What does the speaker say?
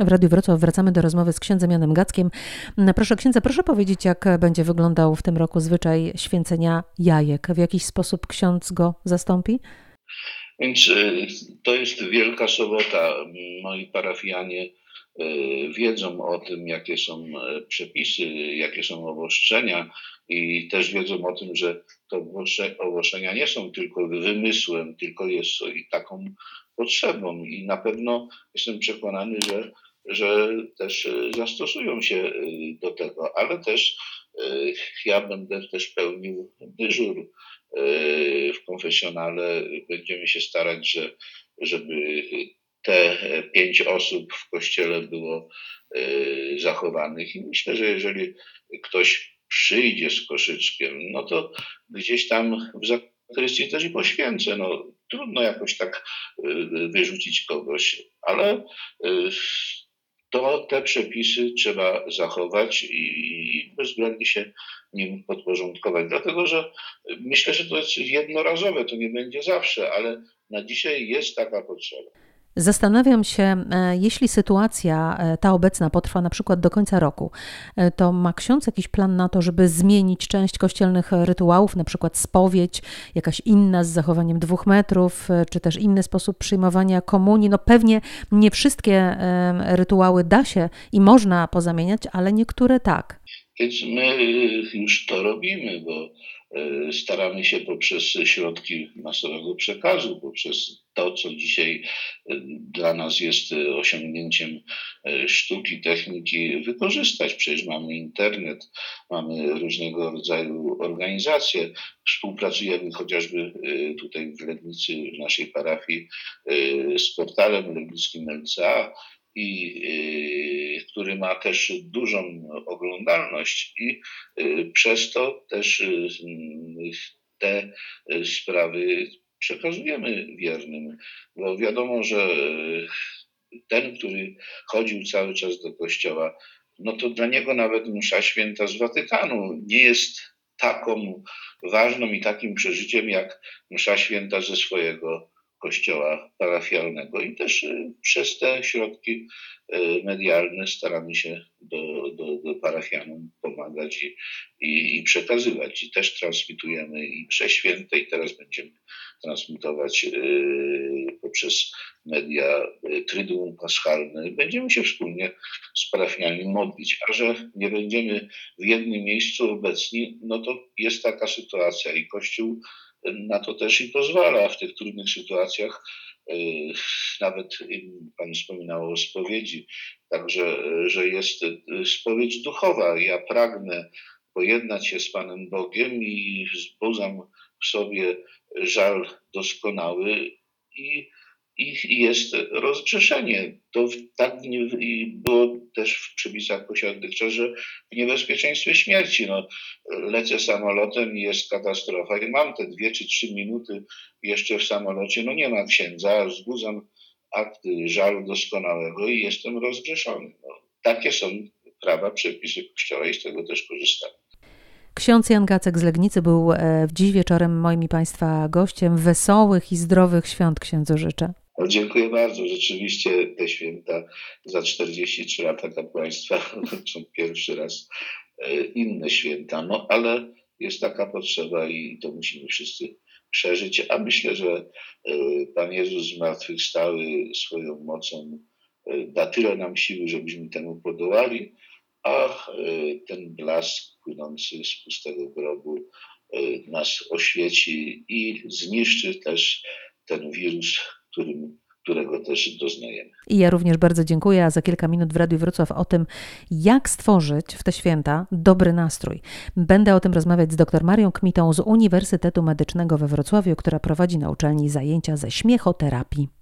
W Radiu Wrocław wracamy do rozmowy z księdzem Janem Gackiem. Proszę księdza, proszę powiedzieć, jak będzie wyglądał w tym roku zwyczaj święcenia jajek. W jakiś sposób ksiądz go zastąpi? Więc y, to jest Wielka Sobota. Moi parafianie y, wiedzą o tym, jakie są e, przepisy, jakie są obostrzenia i też wiedzą o tym, że te obostrzenia nie są tylko wymysłem, tylko jest i taką potrzebą i na pewno jestem przekonany, że, że też e, zastosują się e, do tego, ale też ja będę też pełnił dyżur w konfesjonale. Będziemy się starać, że, żeby te pięć osób w kościele było zachowanych i myślę, że jeżeli ktoś przyjdzie z koszyczkiem, no to gdzieś tam w zakrystii też i poświęcę. No, trudno jakoś tak wyrzucić kogoś, ale to te przepisy trzeba zachować i bezwzględnie się nim podporządkować. Dlatego, że myślę, że to jest jednorazowe, to nie będzie zawsze, ale na dzisiaj jest taka potrzeba. Zastanawiam się, e, jeśli sytuacja e, ta obecna potrwa na przykład do końca roku, e, to ma ksiądz jakiś plan na to, żeby zmienić część kościelnych rytuałów, na przykład spowiedź, jakaś inna z zachowaniem dwóch metrów, czy też inny sposób przyjmowania komunii? No pewnie nie wszystkie rytuały da się i można pozamieniać, ale niektóre tak. Więc my już to robimy, bo staramy się poprzez środki masowego przekazu, poprzez to, co dzisiaj e, dla nas jest osiągnięciem e, sztuki, techniki, wykorzystać. Przecież mamy internet, mamy różnego rodzaju organizacje, współpracujemy chociażby tutaj w Legnicy, w naszej parafii z portalem legnickim LCA, i y, który ma też dużą oglądalność i y, przez to też y, te sprawy przekazujemy wiernym, bo wiadomo, że ten, który chodził cały czas do kościoła, no to dla niego nawet msza święta z Watykanu nie jest taką ważną i takim przeżyciem jak msza święta ze swojego kościoła parafialnego i też y, przez te środki y, medialne staramy się do, do, do parafianom pomagać i, i, i, przekazywać. I też transmitujemy i msze święte i teraz będziemy transmitować y, poprzez media Tryduum Paschalne. Będziemy się wspólnie z parafianami modlić, a że nie będziemy w jednym miejscu obecni, no to jest taka sytuacja i Kościół na to też i pozwala w tych trudnych sytuacjach. E, nawet Pani wspominała o spowiedzi, także, że jest e, spowiedź duchowa. Ja pragnę pojednać się z Panem Bogiem i wzbudzam w sobie żal doskonały i i jest rozgrzeszenie. To tak było też w przepisach posiadnych, że w niebezpieczeństwie śmierci. No, lecę samolotem i jest katastrofa i mam te dwie czy trzy minuty jeszcze w samolocie, no nie ma księdza, wzbudzam akt żalu doskonałego i jestem rozgrzeszony. No, takie są prawa, przepisy Kościoła i z tego też korzystam. Ksiądz Jan Gacek z Legnicy był e, dziś wieczorem moim i Państwa gościem. Wesołych i zdrowych świąt księdzu życzę. No, dziękuję bardzo. Rzeczywiście te święta za 43 lata kapłaństwa są pierwszy raz e, inne święta, no ale jest taka potrzeba i to musimy wszyscy przeżyć. A myślę, że e, Pan Jezus zmartwychwstały swoją mocą e, da tyle nam siły, żebyśmy temu podołali, a ten blask płynący z pustego grobu nas oświeci i zniszczy też ten wirus którym, którego też doznajemy. I ja również bardzo dziękuję, a za kilka minut w Radiu Wrocław o tym, jak stworzyć w te święta dobry nastrój. Będę o tym rozmawiać z dr Marią Kmitą z Uniwersytetu Medycznego we Wrocławiu, która prowadzi na uczelni zajęcia ze śmiechoterapii.